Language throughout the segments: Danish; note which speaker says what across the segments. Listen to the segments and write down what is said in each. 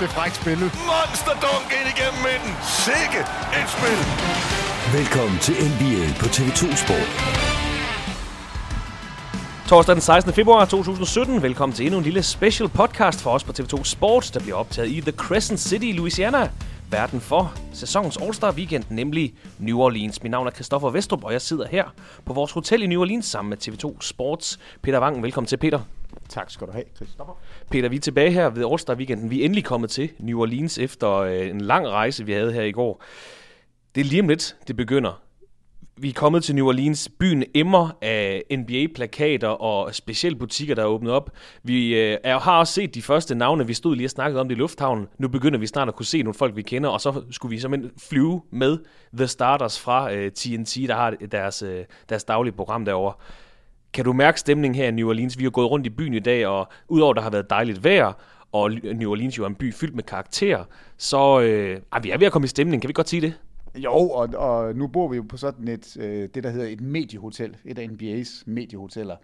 Speaker 1: Hvor er det frækt spillet.
Speaker 2: Monster dunk ind igennem midten. Sikke et spil.
Speaker 3: Velkommen til NBA på TV2 Sport.
Speaker 4: Torsdag den 16. februar 2017. Velkommen til endnu en lille special podcast for os på TV2 Sport, der bliver optaget i The Crescent City i Louisiana. Verden for sæsonens All-Star Weekend, nemlig New Orleans. Mit navn er Christoffer Vestrup, og jeg sidder her på vores hotel i New Orleans sammen med TV2 Sports. Peter Wangen, velkommen til Peter.
Speaker 1: Tak skal du have, Christoffer.
Speaker 4: Peter, vi er tilbage her ved All-Star Weekenden. Vi er endelig kommet til New Orleans efter øh, en lang rejse, vi havde her i går. Det er lige om lidt, det begynder. Vi er kommet til New Orleans. Byen emmer af NBA-plakater og specielle butikker, der er åbnet op. Vi øh, er, har også set de første navne. Vi stod lige og snakkede om det i lufthavnen. Nu begynder vi snart at kunne se nogle folk, vi kender, og så skulle vi simpelthen flyve med The Starters fra øh, TNT, der har deres, øh, deres daglige program derovre. Kan du mærke stemningen her i New Orleans? Vi har gået rundt i byen i dag, og udover der har været dejligt vejr, og New Orleans jo er en by fyldt med karakterer, så øh, ej, vi er ved at komme i stemning. Kan vi godt sige det?
Speaker 1: Jo, og, og nu bor vi jo på sådan et, øh, det der hedder et mediehotel, et af NBA's mediehoteller.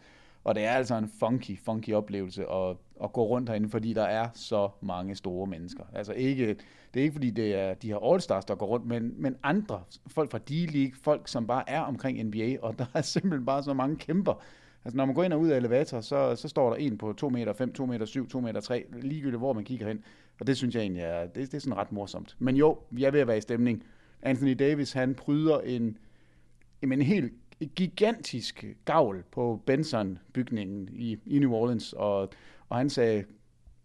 Speaker 1: Og det er altså en funky, funky oplevelse at, at gå rundt herinde, fordi der er så mange store mennesker. Altså ikke, det er ikke fordi det er de her All-Stars, der går rundt, men, men andre, folk fra D-League, folk som bare er omkring NBA, og der er simpelthen bare så mange kæmper. Altså når man går ind og ud af elevator, så, så står der en på 2 meter 5, 2 meter 7, 2 meter 3, ligegyldigt hvor man kigger hen. Og det synes jeg egentlig er, det, det er sådan ret morsomt. Men jo, vi er ved at være i stemning. Anthony Davis, han pryder en, en helt gigantisk gavl på Benson-bygningen i, i New Orleans, og, og han sagde,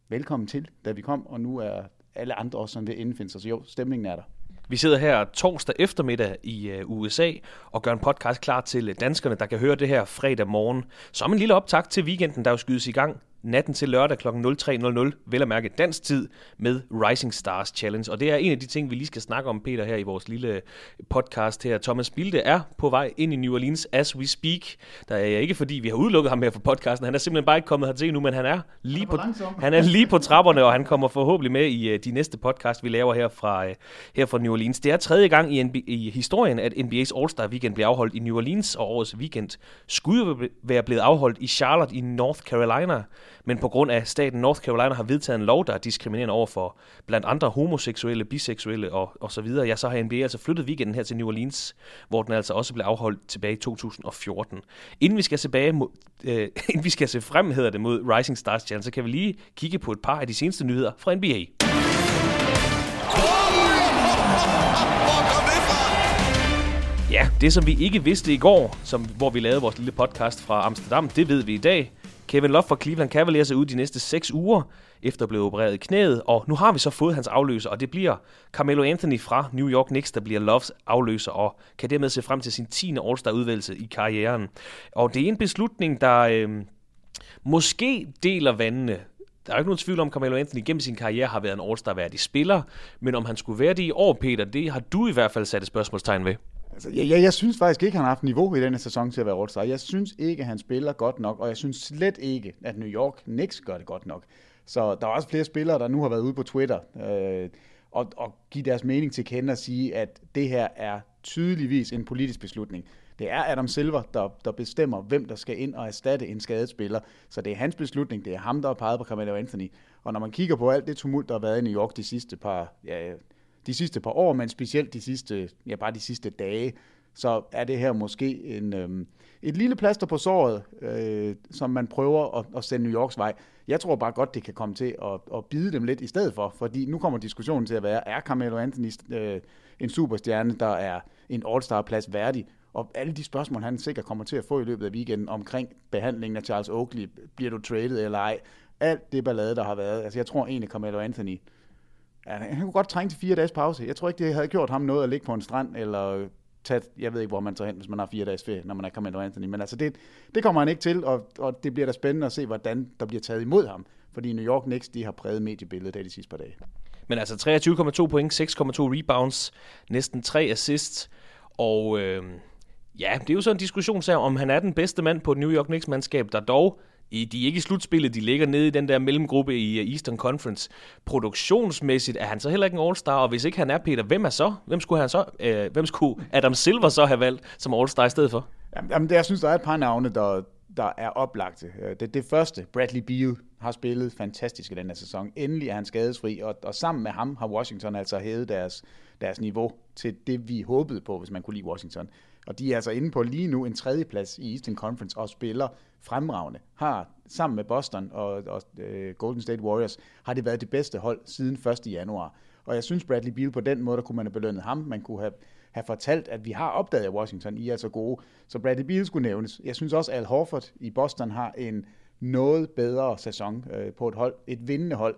Speaker 1: velkommen til, da vi kom, og nu er alle andre også sådan ved at indfinde sig. Så jo, stemningen er der.
Speaker 4: Vi sidder her torsdag eftermiddag i øh, USA og gør en podcast klar til øh, danskerne, der kan høre det her fredag morgen. Som en lille optakt til weekenden, der jo skydes i gang natten til lørdag kl. 03.00, vel at mærke dansk tid, med Rising Stars Challenge. Og det er en af de ting, vi lige skal snakke om, Peter, her i vores lille podcast her. Thomas Bilde er på vej ind i New Orleans as we speak. Der er ikke fordi, vi har udelukket ham her for podcasten. Han er simpelthen bare ikke kommet hertil endnu, men han er lige, på, han er lige på trapperne, og han kommer forhåbentlig med i uh, de næste podcast, vi laver her fra, uh, her fra New Orleans. Det er tredje gang i, NBA, i historien, at NBA's All-Star Weekend bliver afholdt i New Orleans, og årets weekend skulle være blevet afholdt i Charlotte i North Carolina men på grund af staten North Carolina har vedtaget en lov, der er diskriminerende over for blandt andre homoseksuelle, biseksuelle og, og så videre. Ja, så har NBA altså flyttet weekenden her til New Orleans, hvor den altså også blev afholdt tilbage i 2014. Inden vi skal, tilbage mod, øh, inden vi skal se frem, hedder det, mod Rising Stars Challenge, så kan vi lige kigge på et par af de seneste nyheder fra NBA. Ja, det som vi ikke vidste i går, som, hvor vi lavede vores lille podcast fra Amsterdam, det ved vi i dag. Kevin Love fra Cleveland Cavaliers er ude de næste 6 uger, efter at blive opereret i knæet, og nu har vi så fået hans afløser, og det bliver Carmelo Anthony fra New York Knicks, der bliver Loves afløser, og kan dermed se frem til sin 10. All-Star-udvalgelse i karrieren. Og det er en beslutning, der øh, måske deler vandene. Der er ikke nogen tvivl om, at Carmelo Anthony gennem sin karriere har været en All-Star-værdig spiller, men om han skulle være det i år, Peter, det har du i hvert fald sat et spørgsmålstegn ved.
Speaker 1: Altså, jeg, jeg, jeg synes faktisk ikke, han har haft niveau i denne sæson til at være All-Star. Jeg synes ikke, han spiller godt nok, og jeg synes slet ikke, at New York Knicks gør det godt nok. Så der er også flere spillere, der nu har været ude på Twitter øh, og, og give deres mening til kende og sige, at det her er tydeligvis en politisk beslutning. Det er Adam Silver, der, der bestemmer, hvem der skal ind og erstatte en skadet spiller. Så det er hans beslutning. Det er ham, der har peget på Carmelo Anthony. Og når man kigger på alt det tumult, der har været i New York de sidste par, ja, de sidste par år, men specielt de sidste, ja, bare de sidste dage, så er det her måske en, øh, et lille plaster på såret, øh, som man prøver at, at sende New Yorks vej. Jeg tror bare godt, det kan komme til at, at bide dem lidt i stedet for, fordi nu kommer diskussionen til at være, er Carmelo Anthony øh, en superstjerne, der er en All-Star-plads værdig? Og alle de spørgsmål, han sikkert kommer til at få i løbet af weekenden omkring behandlingen af Charles Oakley, bliver du traded eller ej? Alt det ballade, der har været. Altså jeg tror egentlig, Carmelo Anthony, ja, han kunne godt trænge til fire dages pause. Jeg tror ikke, det havde gjort ham noget at ligge på en strand, eller tage, jeg ved ikke, hvor man tager hen, hvis man har fire dages ferie, når man er Carmelo Anthony. Men altså, det, det kommer han ikke til, og, og det bliver da spændende at se, hvordan der bliver taget imod ham. Fordi New York Knicks, de har præget mediebilledet af de sidste par dage.
Speaker 4: Men altså 23,2 point, 6,2 rebounds, næsten 3 assists, og øh, ja, det er jo så en diskussion om han er den bedste mand på et New York Knicks-mandskab, der dog i, de er ikke i slutspillet, de ligger nede i den der mellemgruppe i øh, Eastern Conference. Produktionsmæssigt er han så heller ikke en All-Star, og hvis ikke han er Peter, hvem er så? Hvem skulle, han så, øh, hvem skulle Adam Silver så have valgt som All-Star i stedet for?
Speaker 1: Jamen, det, jeg synes, der er et par navne, der, der er oplagte. Øh, det, det første, Bradley Beal, har spillet fantastisk i den her sæson. Endelig er han skadesfri, og, og sammen med ham har Washington altså hævet deres, deres niveau til det, vi håbede på, hvis man kunne lide Washington. Og de er altså inde på lige nu en tredjeplads i Eastern Conference og spiller fremragende. Har sammen med Boston og, og uh, Golden State Warriors, har det været det bedste hold siden 1. januar. Og jeg synes, Bradley Beal på den måde, der kunne man have belønnet ham. Man kunne have, have fortalt, at vi har opdaget, at Washington I er så gode. Så Bradley Beal skulle nævnes. Jeg synes også, at Al Horford i Boston har en noget bedre sæson øh, på et hold, et vindende hold.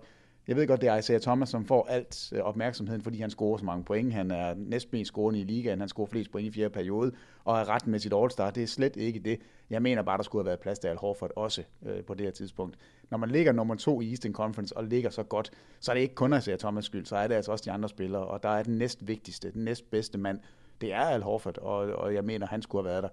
Speaker 1: Jeg ved godt, det er Isaiah Thomas, som får alt øh, opmærksomheden, fordi han scorer så mange point. Han er næstmest scorende i ligaen. Han scorer flest point i fjerde periode, og er ret med sit All-Star. Det er slet ikke det. Jeg mener bare, der skulle have været plads til Al Horford også øh, på det her tidspunkt. Når man ligger nummer to i Eastern Conference og ligger så godt, så er det ikke kun Isaiah Thomas skyld, så er det altså også de andre spillere. Og der er den næst vigtigste, den næst bedste mand, det er Al Horford, og, og jeg mener, han skulle have været der.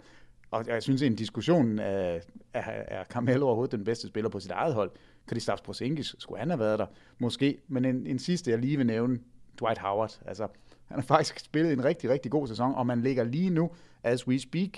Speaker 1: Og jeg synes, en diskussion af, er, er Carmelo overhovedet den bedste spiller på sit eget hold? Kristaps Porzingis, skulle han have været der? Måske. Men en, en sidste, jeg lige vil nævne, Dwight Howard. Altså, han har faktisk spillet en rigtig, rigtig god sæson, og man ligger lige nu, as we speak,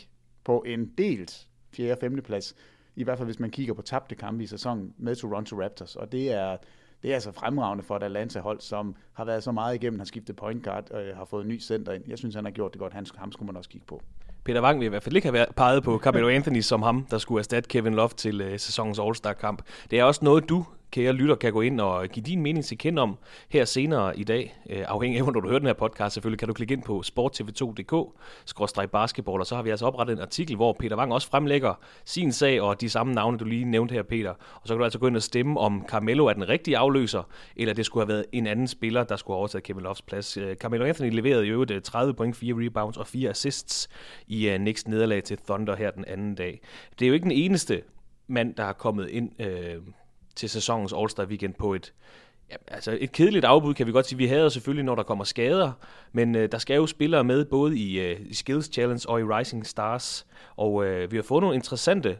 Speaker 1: på en delt 4. og 5. plads. I hvert fald, hvis man kigger på tabte kampe i sæsonen med Toronto Raptors. Og det er, det er altså fremragende for et Atlanta-hold, som har været så meget igennem, har skiftet point guard og har fået en ny center ind. Jeg synes, han har gjort det godt. Han, ham skulle man også kigge på.
Speaker 4: Peter Wang vil i hvert fald ikke have peget på Carmelo Anthony som ham, der skulle erstatte Kevin Love til øh, sæsonens All-Star-kamp. Det er også noget, du kære lytter, kan gå ind og give din mening til kende om her senere i dag. Øh, afhængig af, når du hører den her podcast, selvfølgelig kan du klikke ind på sporttv2.dk, basketball, og så har vi altså oprettet en artikel, hvor Peter Wang også fremlægger sin sag og de samme navne, du lige nævnte her, Peter. Og så kan du altså gå ind og stemme, om Carmelo er den rigtige afløser, eller det skulle have været en anden spiller, der skulle have overtaget Kevin Loves plads. Øh, Carmelo Anthony leverede jo 30 øh, point, 4 rebounds og 4 assists i øh, Knicks nederlag til Thunder her den anden dag. Det er jo ikke den eneste mand, der har kommet ind øh, til sæsonens All-Star Weekend på et, ja, altså et kedeligt afbud, kan vi godt sige. Vi havde selvfølgelig, når der kommer skader, men øh, der skal jo spillere med både i, øh, i Skills Challenge og i Rising Stars, og øh, vi har fået nogle interessante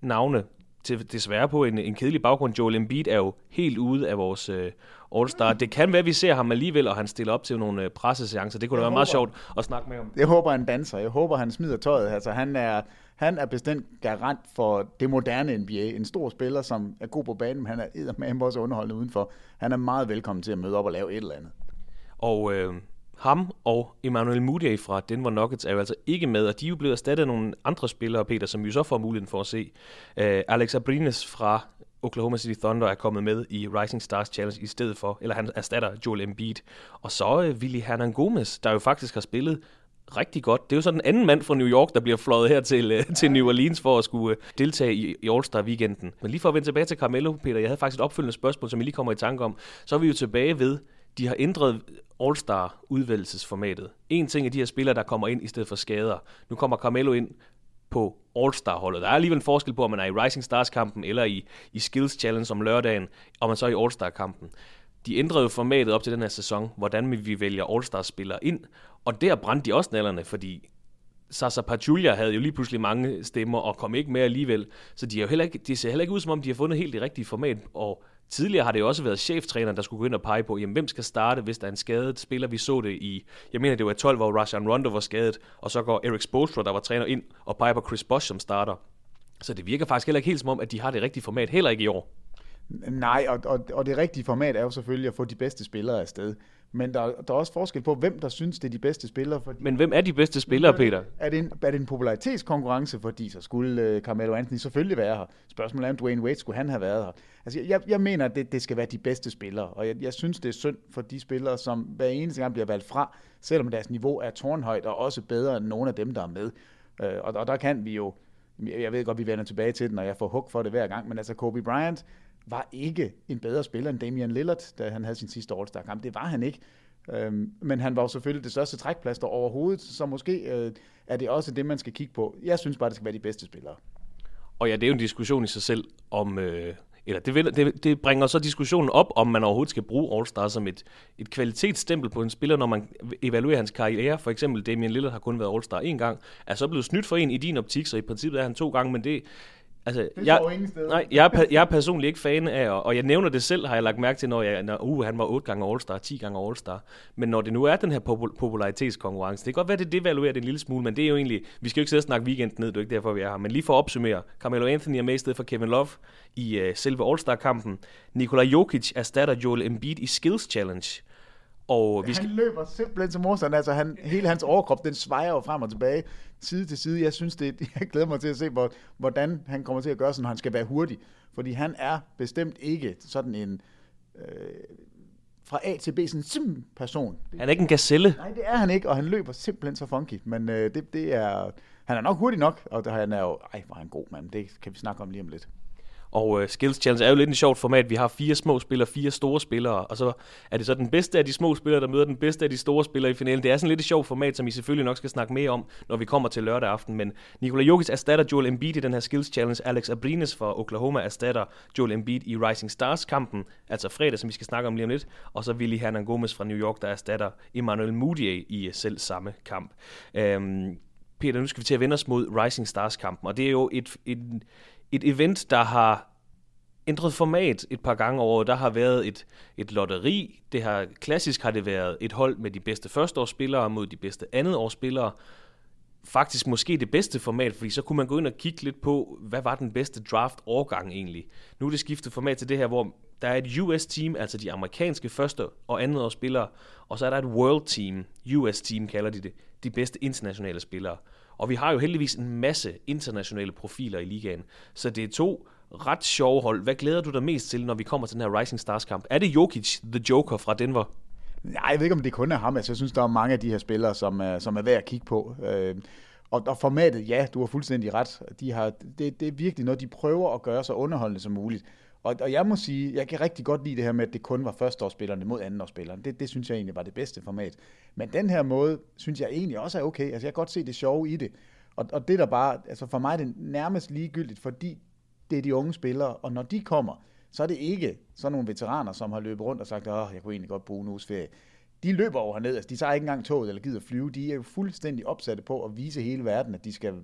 Speaker 4: navne til desværre på en, en kedelig baggrund. Joel Embiid er jo helt ude af vores øh, All-Star. Det kan være, at vi ser ham alligevel, og han stiller op til nogle øh, presseseancer. Det kunne da være håber, meget sjovt at snakke med ham.
Speaker 1: Jeg håber, han danser. Jeg håber, han smider tøjet. Altså, han er, han er bestemt garant for det moderne NBA. En stor spiller, som er god på banen, men han er med også underholdende udenfor. Han er meget velkommen til at møde op og lave et eller andet.
Speaker 4: Og øh, ham og Emmanuel Mudiay fra Denver Nuggets er jo altså ikke med, og de er jo blevet erstattet af nogle andre spillere, Peter, som vi så får muligheden for at se. Øh, Alex Abrines fra Oklahoma City Thunder er kommet med i Rising Stars Challenge i stedet for, eller han erstatter Joel Embiid. Og så øh, Willy Hernan Gomez, der jo faktisk har spillet rigtig godt. Det er jo så den anden mand fra New York, der bliver fløjet her til, øh, til New Orleans for at skulle øh, deltage i, i All-Star-weekenden. Men lige for at vende tilbage til Carmelo, Peter, jeg havde faktisk et opfølgende spørgsmål, som jeg lige kommer i tanke om. Så er vi jo tilbage ved, de har ændret All-Star-udvælgelsesformatet. En ting er de her spillere, der kommer ind i stedet for skader. Nu kommer Carmelo ind på All-Star-holdet. Der er alligevel en forskel på, om man er i Rising Stars-kampen eller i, i Skills Challenge om lørdagen, og man så er i All-Star-kampen. De ændrede jo formatet op til den her sæson, hvordan vi vælger All-Star-spillere ind, og der brændte de også nallerne, fordi Sasa Pachulia havde jo lige pludselig mange stemmer og kom ikke med alligevel. Så de, er jo heller ikke, de ser heller ikke ud, som om de har fundet helt det rigtige format. Og tidligere har det jo også været cheftræneren, der skulle gå ind og pege på, jamen, hvem skal starte, hvis der er en skadet spiller. Vi så det i, jeg mener det var 12, hvor Rajan Rondo var skadet, og så går Eric Spoelstra, der var træner, ind og peger på Chris Bosch som starter. Så det virker faktisk heller ikke helt som om, at de har det rigtige format, heller ikke i år.
Speaker 1: Nej, og, og, og det rigtige format er jo selvfølgelig at få de bedste spillere afsted. Men der, der er også forskel på, hvem der synes, det er de bedste spillere. Fordi
Speaker 4: Men hvem er de bedste spillere, Peter?
Speaker 1: Er det en, er det en popularitetskonkurrence, fordi så skulle uh, Carmelo Anthony selvfølgelig være her. Spørgsmålet er, om Dwayne Wade skulle han have været her. Altså, jeg, jeg mener, at det, det skal være de bedste spillere, og jeg, jeg synes, det er synd for de spillere, som hver eneste gang bliver valgt fra, selvom deres niveau er tårnhøjt og også bedre end nogle af dem, der er med. Uh, og, og der kan vi jo, jeg ved godt, vi vender tilbage til den, og jeg får hug for det hver gang, men altså Kobe Bryant, var ikke en bedre spiller end Damian Lillard, da han havde sin sidste All-Star-kamp. Det var han ikke. Øhm, men han var jo selvfølgelig det største trækplaster overhovedet, så måske øh, er det også det, man skal kigge på. Jeg synes bare, det skal være de bedste spillere.
Speaker 4: Og ja, det er jo en diskussion i sig selv om... Øh eller det, vil, det, det bringer så diskussionen op, om man overhovedet skal bruge All-Star som et, et kvalitetsstempel på en spiller, når man evaluerer hans karriere. For eksempel Damian Lillard har kun været All-Star én gang, er så blevet snydt for en i din optik, så i princippet er han to gange, men det, Altså,
Speaker 1: det
Speaker 4: jeg,
Speaker 1: ingen.
Speaker 4: Nej, jeg er, jeg er personligt ikke fan af, og jeg nævner det selv, har jeg lagt mærke til, når, jeg, når uh, han var 8 gange All-Star, 10 gange All-Star. Men når det nu er den her popul- popularitetskonkurrence, det kan godt være, det devaluerer det en lille smule, men det er jo egentlig, vi skal jo ikke sidde og snakke weekend ned, det er ikke derfor, vi er her. Men lige for at opsummere, Carmelo Anthony er med i stedet for Kevin Love i uh, selve All-Star-kampen. Nikola Jokic erstatter Joel Embiid i Skills Challenge.
Speaker 1: Og vi skal... Han løber simpelthen til modstand. Altså, han, hele hans overkrop, den svejer jo frem og tilbage, side til side. Jeg synes, det, jeg glæder mig til at se, hvordan han kommer til at gøre sådan, han skal være hurtig. Fordi han er bestemt ikke sådan en... Øh, fra A til B, sådan en sim person.
Speaker 4: Han er ikke en gazelle.
Speaker 1: Nej, det er han ikke, og han løber simpelthen så funky. Men øh, det, det er... Han er nok hurtig nok, og han er jo... Ej, hvor er han god, mand. Det kan vi snakke om lige om lidt.
Speaker 4: Og øh, Skills Challenge er jo lidt en sjovt format. Vi har fire små spillere, fire store spillere, og så er det så den bedste af de små spillere, der møder den bedste af de store spillere i finalen. Det er sådan lidt et sjovt format, som I selvfølgelig nok skal snakke mere om, når vi kommer til lørdag aften. Men Nikola Jokic erstatter Joel Embiid i den her Skills Challenge. Alex Abrines fra Oklahoma erstatter Joel Embiid i Rising Stars-kampen, altså fredag, som vi skal snakke om lige om lidt. Og så Willy Hernan Gomez fra New York, der erstatter Emmanuel Mudiay i øh, selv samme kamp. Øhm, Peter, nu skal vi til at vende os mod Rising Stars-kampen, og det er jo et, et, et event, der har ændret format et par gange over. Der har været et, et lotteri. Det har, klassisk har det været et hold med de bedste førsteårsspillere mod de bedste andetårsspillere. Faktisk måske det bedste format, fordi så kunne man gå ind og kigge lidt på, hvad var den bedste draft-årgang egentlig. Nu er det skiftet format til det her, hvor der er et US-team, altså de amerikanske første og andetårsspillere, og så er der et world-team, US-team kalder de det, de bedste internationale spillere. Og vi har jo heldigvis en masse internationale profiler i ligaen, så det er to ret sjove hold. Hvad glæder du dig mest til, når vi kommer til den her Rising Stars kamp? Er det Jokic, the Joker fra Denver?
Speaker 1: Nej, jeg ved ikke, om det kun er ham. Altså, jeg synes, der er mange af de her spillere, som er, som er værd at kigge på. Øh, og, og formatet, ja, du har fuldstændig ret. De har, det, det er virkelig noget, de prøver at gøre så underholdende som muligt. Og, og jeg må sige, jeg kan rigtig godt lide det her med, at det kun var førsteårsspillerne mod andenårsspillerne. Det, det synes jeg egentlig var det bedste format. Men den her måde, synes jeg egentlig også er okay. Altså, jeg kan godt se det sjove i det. Og, og det der bare, altså for mig er det nærmest ligegyldigt, fordi det er de unge spillere, og når de kommer, så er det ikke sådan nogle veteraner, som har løbet rundt og sagt, åh, jeg kunne egentlig godt bruge en uges ferie. De løber over herned, altså de tager ikke engang toget eller gider flyve, de er jo fuldstændig opsatte på at vise hele verden, at de skal,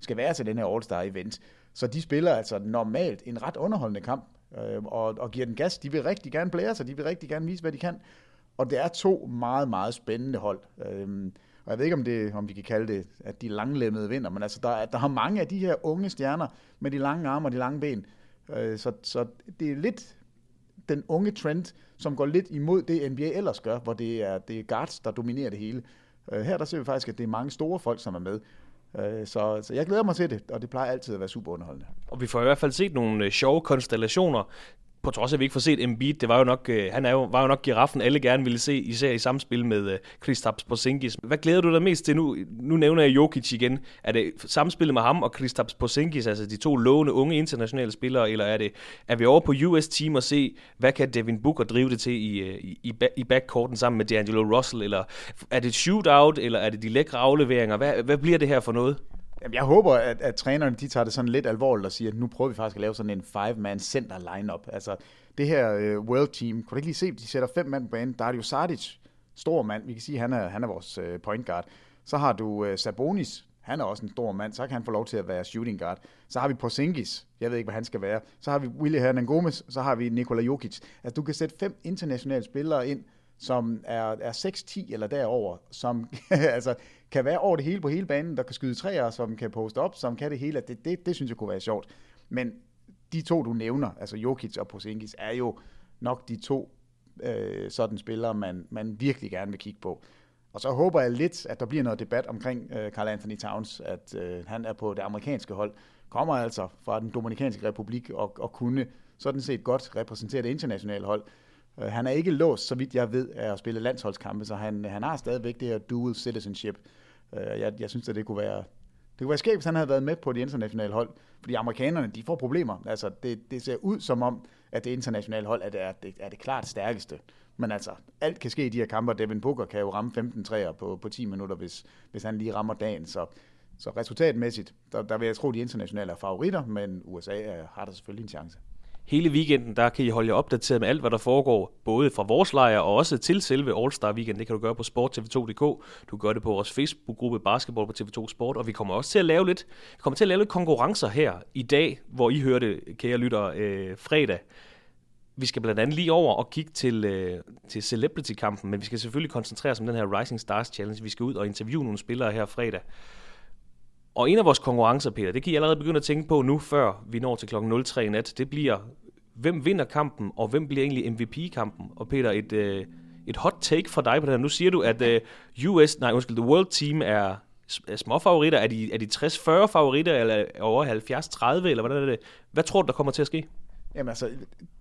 Speaker 1: skal være til den her All-Star-event. Så de spiller altså normalt en ret underholdende kamp, øh, og, og giver den gas. De vil rigtig gerne blære sig, de vil rigtig gerne vise, hvad de kan. Og det er to meget, meget spændende hold. Øh, og jeg ved ikke, om, det, om vi kan kalde det, at de langlemmede vinder, men altså, der, der har mange af de her unge stjerner med de lange arme og de lange ben. Øh, så, så det er lidt den unge trend, som går lidt imod det, NBA ellers gør, hvor det er, det er guards, der dominerer det hele. Øh, her der ser vi faktisk, at det er mange store folk, som er med. Øh, så, så jeg glæder mig til det, og det plejer altid at være super underholdende.
Speaker 4: Og vi får i hvert fald set nogle øh, sjove konstellationer på trods af, at vi ikke får set Embiid, det var jo nok, øh, han er jo, var jo nok giraffen, alle gerne ville se, især i samspil med øh, Kristaps Porzingis. Hvad glæder du dig mest til nu? Nu nævner jeg Jokic igen. Er det samspillet med ham og Kristaps Porzingis, altså de to lovende unge internationale spillere, eller er det er vi over på US Team og se, hvad kan Devin Booker drive det til i, øh, i, i, i backcourten sammen med D'Angelo Russell, eller er det shootout, eller er det de lækre afleveringer? Hvad, hvad bliver det her for noget?
Speaker 1: Jamen, jeg håber, at, at trænerne de tager det sådan lidt alvorligt og siger, at nu prøver vi faktisk at lave sådan en five-man center lineup. Altså, det her uh, world team, kunne du ikke lige se, at de sætter fem mand på banen? Dario Saric, stor mand, vi kan sige, at han er, han er vores uh, point guard. Så har du uh, Sabonis, han er også en stor mand, så kan han få lov til at være shooting guard. Så har vi Porzingis, jeg ved ikke, hvad han skal være. Så har vi Willy Hernan Gomez, så har vi Nikola Jokic. Altså, du kan sætte fem internationale spillere ind, som er, er 6-10 eller derover, som altså, kan være over det hele på hele banen, der kan skyde træer, som kan poste op, som kan det hele. Det, det, det synes jeg kunne være sjovt. Men de to, du nævner, altså Jokic og Porzingis, er jo nok de to øh, sådan spillere, man, man virkelig gerne vil kigge på. Og så håber jeg lidt, at der bliver noget debat omkring øh, Carl Anthony Towns, at øh, han er på det amerikanske hold, kommer altså fra den Dominikanske Republik og, og kunne sådan set godt repræsentere det internationale hold. Øh, han er ikke låst, så vidt jeg ved, af at spille landsholdskampe, så han, han har stadigvæk det her dual citizenship. Øh, jeg, jeg synes, at det kunne være, det kunne være skægt, hvis han havde været med på det internationale hold. Fordi amerikanerne, de får problemer. Altså, det, det ser ud som om, at det internationale hold er det, er det, er det klart stærkeste. Men altså, alt kan ske i de her kampe. Devin Booker kan jo ramme 15 træer på, på 10 minutter, hvis, hvis han lige rammer dagen. Så, så resultatmæssigt, der, der vil jeg tro, at de internationale er favoritter, men USA er, har der selvfølgelig en chance.
Speaker 4: Hele weekenden, der kan I holde jer opdateret med alt, hvad der foregår, både fra vores lejr og også til selve All-Star Weekend. Det kan du gøre på sporttv2.dk. Du kan det på vores Facebook-gruppe Basketball på TV2 Sport, og vi kommer også til at lave lidt, vi kommer til at lave lidt konkurrencer her i dag, hvor I hørte, kære lytter, øh, fredag. Vi skal blandt andet lige over og kigge til, øh, til Celebrity-kampen, men vi skal selvfølgelig koncentrere os om den her Rising Stars Challenge. Vi skal ud og interviewe nogle spillere her fredag. Og en af vores konkurrencer, Peter, det kan I allerede begynde at tænke på nu, før vi når til kl. 03 nat. Det bliver, hvem vinder kampen, og hvem bliver egentlig MVP-kampen? Og Peter, et, øh, et hot take fra dig på det her. Nu siger du, at øh, US, nej, undskyld, The World Team er, er små favoritter. Er de, er de 60-40 favoritter, eller over 70-30, eller hvordan er det? Hvad tror du, der kommer til at ske?
Speaker 1: Jamen altså,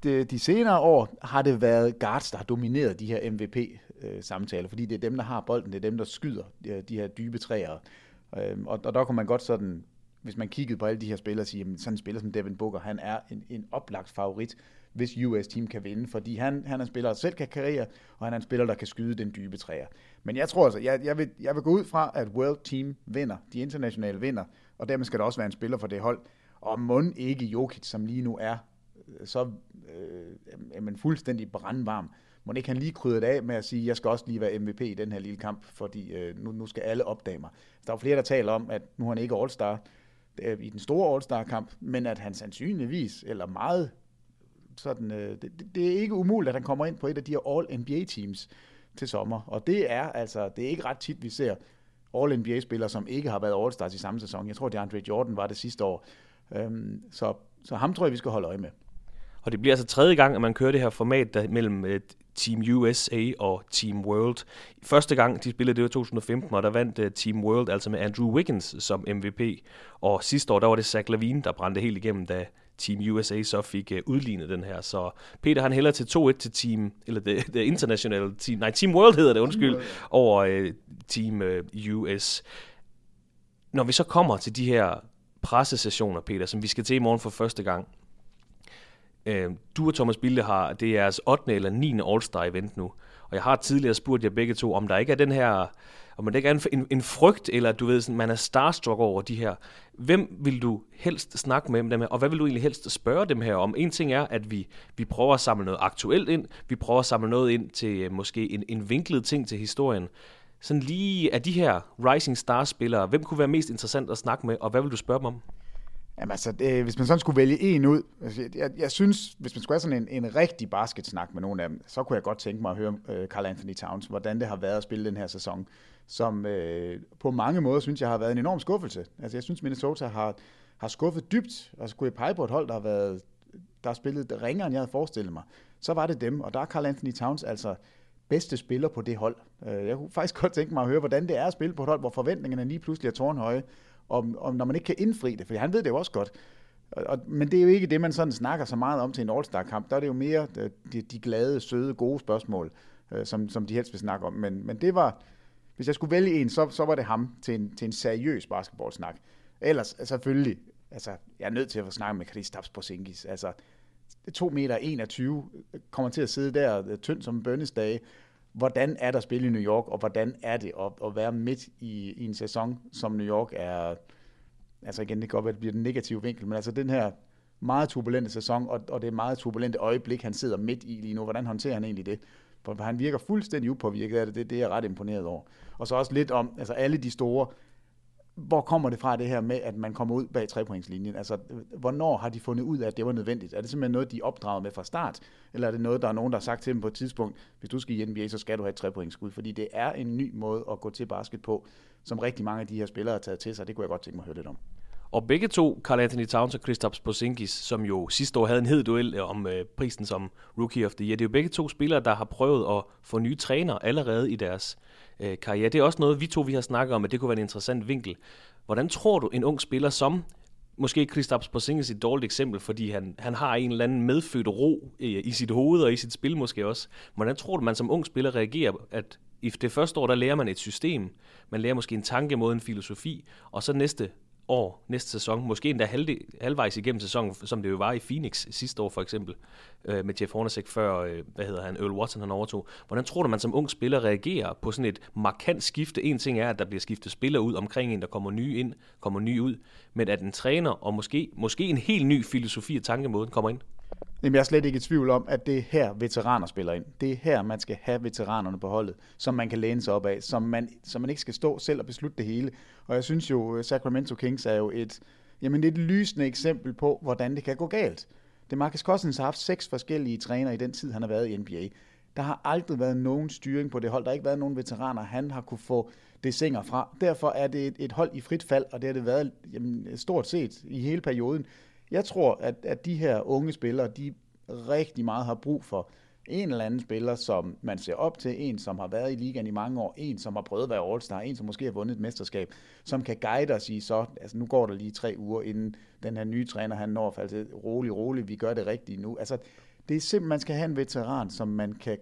Speaker 1: de, de senere år har det været guards, der har domineret de her MVP-samtaler, øh, fordi det er dem, der har bolden, det er dem, der skyder de, her dybe træer. Øhm, og, og der kunne man godt sådan, hvis man kiggede på alle de her spillere, sige, at sådan en spiller som Devin Booker, han er en, en oplagt favorit, hvis US-team kan vinde, fordi han, han er en spiller, der selv kan karriere, og han er en spiller, der kan skyde den dybe træer. Men jeg tror altså, jeg, jeg, vil, jeg vil gå ud fra, at World Team vinder, de internationale vinder, og dermed skal der også være en spiller for det hold. Og mund ikke Jokic, som lige nu er øh, så øh, er fuldstændig brandvarm. Må ikke han lige krydret af med at sige, at jeg skal også lige være MVP i den her lille kamp, fordi øh, nu, nu skal alle opdage mig. Der er flere, der taler om, at nu er han ikke All-Star øh, i den store All-Star-kamp, men at han sandsynligvis, eller meget sådan, øh, det, det er ikke umuligt, at han kommer ind på et af de her All-NBA-teams til sommer. Og det er altså, det er ikke ret tit, vi ser All-NBA-spillere, som ikke har været All-Stars i samme sæson. Jeg tror, det Andre Jordan var det sidste år. Øhm, så, så ham tror jeg, vi skal holde øje med.
Speaker 4: Og det bliver altså tredje gang, at man kører det her format der mellem øh, Team USA og Team World. Første gang, de spillede, det var 2015, og der vandt uh, Team World altså med Andrew Wiggins som MVP. Og sidste år, der var det Zach Lavine, der brændte helt igennem, da Team USA så fik uh, udlignet den her. Så Peter han hælder til 2-1 til Team, eller det, det internationale team, nej, Team World hedder det, undskyld, over uh, Team uh, US. Når vi så kommer til de her pressesessioner, Peter, som vi skal til i morgen for første gang, Øh, du og Thomas Bilde har, det er jeres 8. eller 9. All-Star event nu. Og jeg har tidligere spurgt jer begge to, om der ikke er den her, om der ikke er en, en, en frygt, eller du ved, sådan, man er starstruck over de her. Hvem vil du helst snakke med dem her, og hvad vil du egentlig helst spørge dem her om? En ting er, at vi, vi prøver at samle noget aktuelt ind, vi prøver at samle noget ind til øh, måske en, en vinklet ting til historien. Sådan lige af de her Rising Star-spillere, hvem kunne være mest interessant at snakke med, og hvad vil du spørge dem om?
Speaker 1: Jamen altså, det, hvis man sådan skulle vælge en ud, altså, jeg, jeg synes, hvis man skulle have sådan en, en rigtig basketsnak med nogen af dem, så kunne jeg godt tænke mig at høre øh, Carl Anthony Towns, hvordan det har været at spille den her sæson, som øh, på mange måder synes jeg har været en enorm skuffelse. Altså jeg synes, Minnesota har, har skuffet dybt, altså, og skulle jeg pege på et hold, der har været der har spillet ringere, end jeg havde forestillet mig, så var det dem, og der er Carl Anthony Towns altså bedste spiller på det hold. Øh, jeg kunne faktisk godt tænke mig at høre, hvordan det er at spille på et hold, hvor forventningerne lige pludselig er tårnhøje, om, om når man ikke kan indfri det, for han ved det jo også godt. Og, og, men det er jo ikke det, man sådan snakker så meget om til en All-Star-kamp. Der er det jo mere øh, de, de, glade, søde, gode spørgsmål, øh, som, som de helst vil snakke om. Men, men det var, hvis jeg skulle vælge en, så, så var det ham til en, til en seriøs basketballsnak. Ellers øh, selvfølgelig, altså, jeg er nødt til at få snakket med Kristaps Porzingis. Altså, 2 meter 21 øh, kommer til at sidde der tynd som bønnesdage. Hvordan er der at spille i New York, og hvordan er det at, at være midt i, i en sæson, som New York er, altså igen, det kan godt være, at det bliver den negative vinkel, men altså den her meget turbulente sæson, og, og det meget turbulente øjeblik, han sidder midt i lige nu, hvordan håndterer han egentlig det? For han virker fuldstændig upåvirket af det, det, det er jeg ret imponeret over. Og så også lidt om, altså alle de store hvor kommer det fra det her med, at man kommer ud bag trepointslinjen? Altså, hvornår har de fundet ud af, at det var nødvendigt? Er det simpelthen noget, de er opdraget med fra start? Eller er det noget, der er nogen, der har sagt til dem på et tidspunkt, hvis du skal i NBA, så skal du have et trepointsskud? Fordi det er en ny måde at gå til basket på, som rigtig mange af de her spillere har taget til sig. Det kunne jeg godt tænke mig at høre lidt om.
Speaker 4: Og begge to, Carl Anthony Towns og Kristaps Porzingis, som jo sidste år havde en hed duel øh, om øh, prisen som Rookie of the Year, det er jo begge to spillere, der har prøvet at få nye træner allerede i deres øh, karriere. Det er også noget, vi to vi har snakket om, at det kunne være en interessant vinkel. Hvordan tror du, en ung spiller som måske Kristaps Porzingis et dårligt eksempel, fordi han, han har en eller anden medfødt ro i, i sit hoved og i sit spil måske også. Hvordan tror du, man som ung spiller reagerer, at i det første år, der lærer man et system, man lærer måske en tankemåde, en filosofi, og så næste år, næste sæson, måske endda halv, halvvejs igennem sæsonen, som det jo var i Phoenix sidste år for eksempel, øh, med Jeff Hornacek før, øh, hvad hedder han, Earl Watson han overtog. Hvordan tror du, man som ung spiller reagerer på sådan et markant skifte? En ting er, at der bliver skiftet spillere ud omkring en, der kommer nye ind, kommer nye ud, men at en træner og måske, måske en helt ny filosofi og tankemåde kommer ind?
Speaker 1: Jamen, jeg er slet ikke i tvivl om, at det er her, veteraner spiller ind. Det er her, man skal have veteranerne på holdet, som man kan læne sig op af, som man, som man ikke skal stå selv og beslutte det hele. Og jeg synes jo, øh, Sacramento Kings er jo et, jamen, et lysende eksempel på, hvordan det kan gå galt. Det Marcus Cousins har haft seks forskellige trænere i den tid, han har været i NBA. Der har aldrig været nogen styring på det hold. Der har ikke været nogen veteraner, han har kunne få det singer fra. Derfor er det et, et hold i frit fald, og det har det været jamen, stort set i hele perioden. Jeg tror, at, at de her unge spillere, de rigtig meget har brug for en eller anden spiller, som man ser op til, en som har været i ligaen i mange år, en som har prøvet at være All-Star, en som måske har vundet et mesterskab, som kan guide os i så, altså nu går der lige tre uger, inden den her nye træner, han når at falde til, rolig, rolig, vi gør det rigtigt nu. Altså, det er simpelthen, man skal have en veteran, som man kan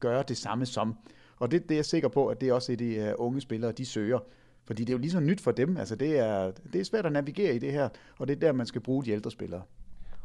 Speaker 1: gøre det samme som. Og det, det er jeg sikker på, at det er også det, de øh, unge spillere, de søger. Fordi det er jo lige så nyt for dem. Altså det er, det er svært at navigere i det her, og det er der, man skal bruge de ældre spillere.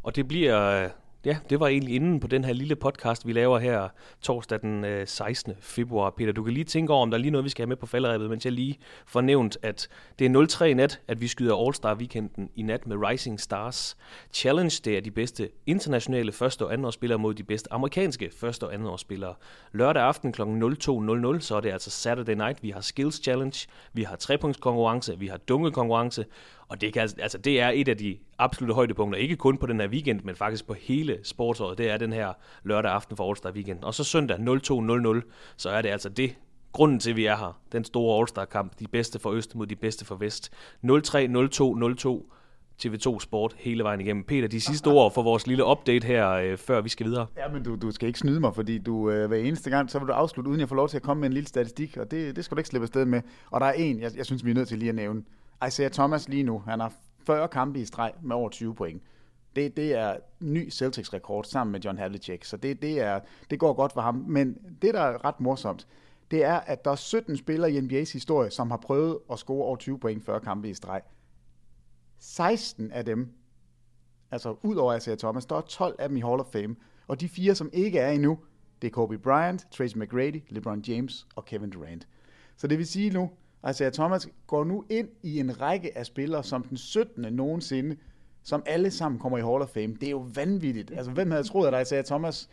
Speaker 4: Og det bliver Ja, det var egentlig inden på den her lille podcast, vi laver her torsdag den øh, 16. Februar. Peter, du kan lige tænke over, om der er lige noget, vi skal have med på falderæbet, mens jeg lige fornævnt, at det er 03 i nat, at vi skyder All-Star weekenden i nat med Rising Stars Challenge. Det er de bedste internationale første- og andenårsspillere mod de bedste amerikanske første- og andenårsspillere. Lørdag aften kl. 02.00, så er det altså Saturday Night. Vi har Skills Challenge, vi har trepunktskonkurrence, vi har dunkekonkurrence, og det, kan, altså, altså, det er et af de absolutte højdepunkter, ikke kun på den her weekend, men faktisk på hele sportsåret. Det er den her lørdag aften for All-Star Weekend. Og så søndag 02.00, så er det altså det, grunden til, at vi er her. Den store All-Star-kamp. De bedste for Øst mod de bedste for Vest. 03.02.02 TV2 Sport hele vejen igennem. Peter, de sidste ord for vores lille update her, øh, før vi skal videre.
Speaker 1: Ja, men du, du skal ikke snyde mig, fordi du øh, hver eneste gang, så vil du afslutte, uden jeg får lov til at komme med en lille statistik, og det, det skal du ikke slippe afsted med. Og der er en, jeg, jeg synes, vi er nødt til lige at nævne. Isaiah Thomas lige nu, han har 40 kampe i streg med over 20 point. Det, det er ny Celtics-rekord sammen med John Havlicek, så det, det, er, det går godt for ham. Men det, der er ret morsomt, det er, at der er 17 spillere i NBA's historie, som har prøvet at score over 20 point 40 kampe i streg. 16 af dem, altså ud over Isaiah Thomas, der er 12 af dem i Hall of Fame. Og de fire, som ikke er endnu, det er Kobe Bryant, Tracy McGrady, LeBron James og Kevin Durant. Så det vil sige nu, Altså, Thomas går nu ind i en række af spillere som den 17. nogensinde, som alle sammen kommer i Hall of Fame. Det er jo vanvittigt. Altså, hvem havde troet, at Isaiah Thomas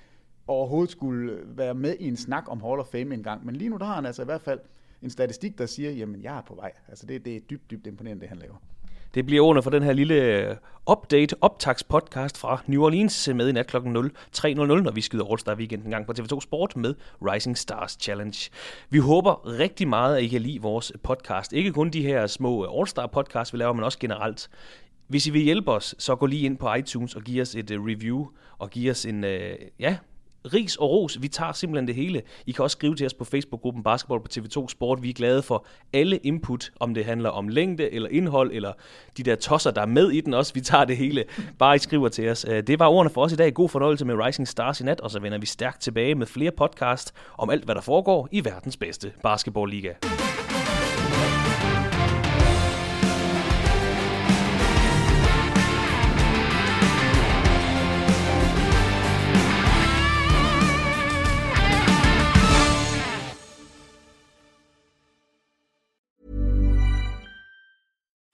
Speaker 1: overhovedet skulle øh, være med i en snak om Hall of Fame engang? Men lige nu der har han altså i hvert fald en statistik, der siger, jamen jeg er på vej. Altså det, det er dybt, dybt imponerende, det han laver.
Speaker 4: Det bliver ordene for den her lille update update, optagspodcast fra New Orleans med i nat kl. 03.00, når vi skyder All-Star Weekend en gang på TV2 Sport med Rising Stars Challenge. Vi håber rigtig meget, at I kan lide vores podcast. Ikke kun de her små øh, All-Star podcast, vi laver, men også generelt. Hvis I vil hjælpe os, så gå lige ind på iTunes og giv os et øh, review og giv os en, ja, ris og ros. Vi tager simpelthen det hele. I kan også skrive til os på Facebook-gruppen Basketball på TV2 Sport. Vi er glade for alle input, om det handler om længde eller indhold, eller de der tosser, der er med i den også. Vi tager det hele. Bare I skriver til os. Øh, det var ordene for os i dag. God fornøjelse med Rising Stars i nat, og så vender vi stærkt tilbage med flere podcast om alt, hvad der foregår i verdens bedste basketballliga.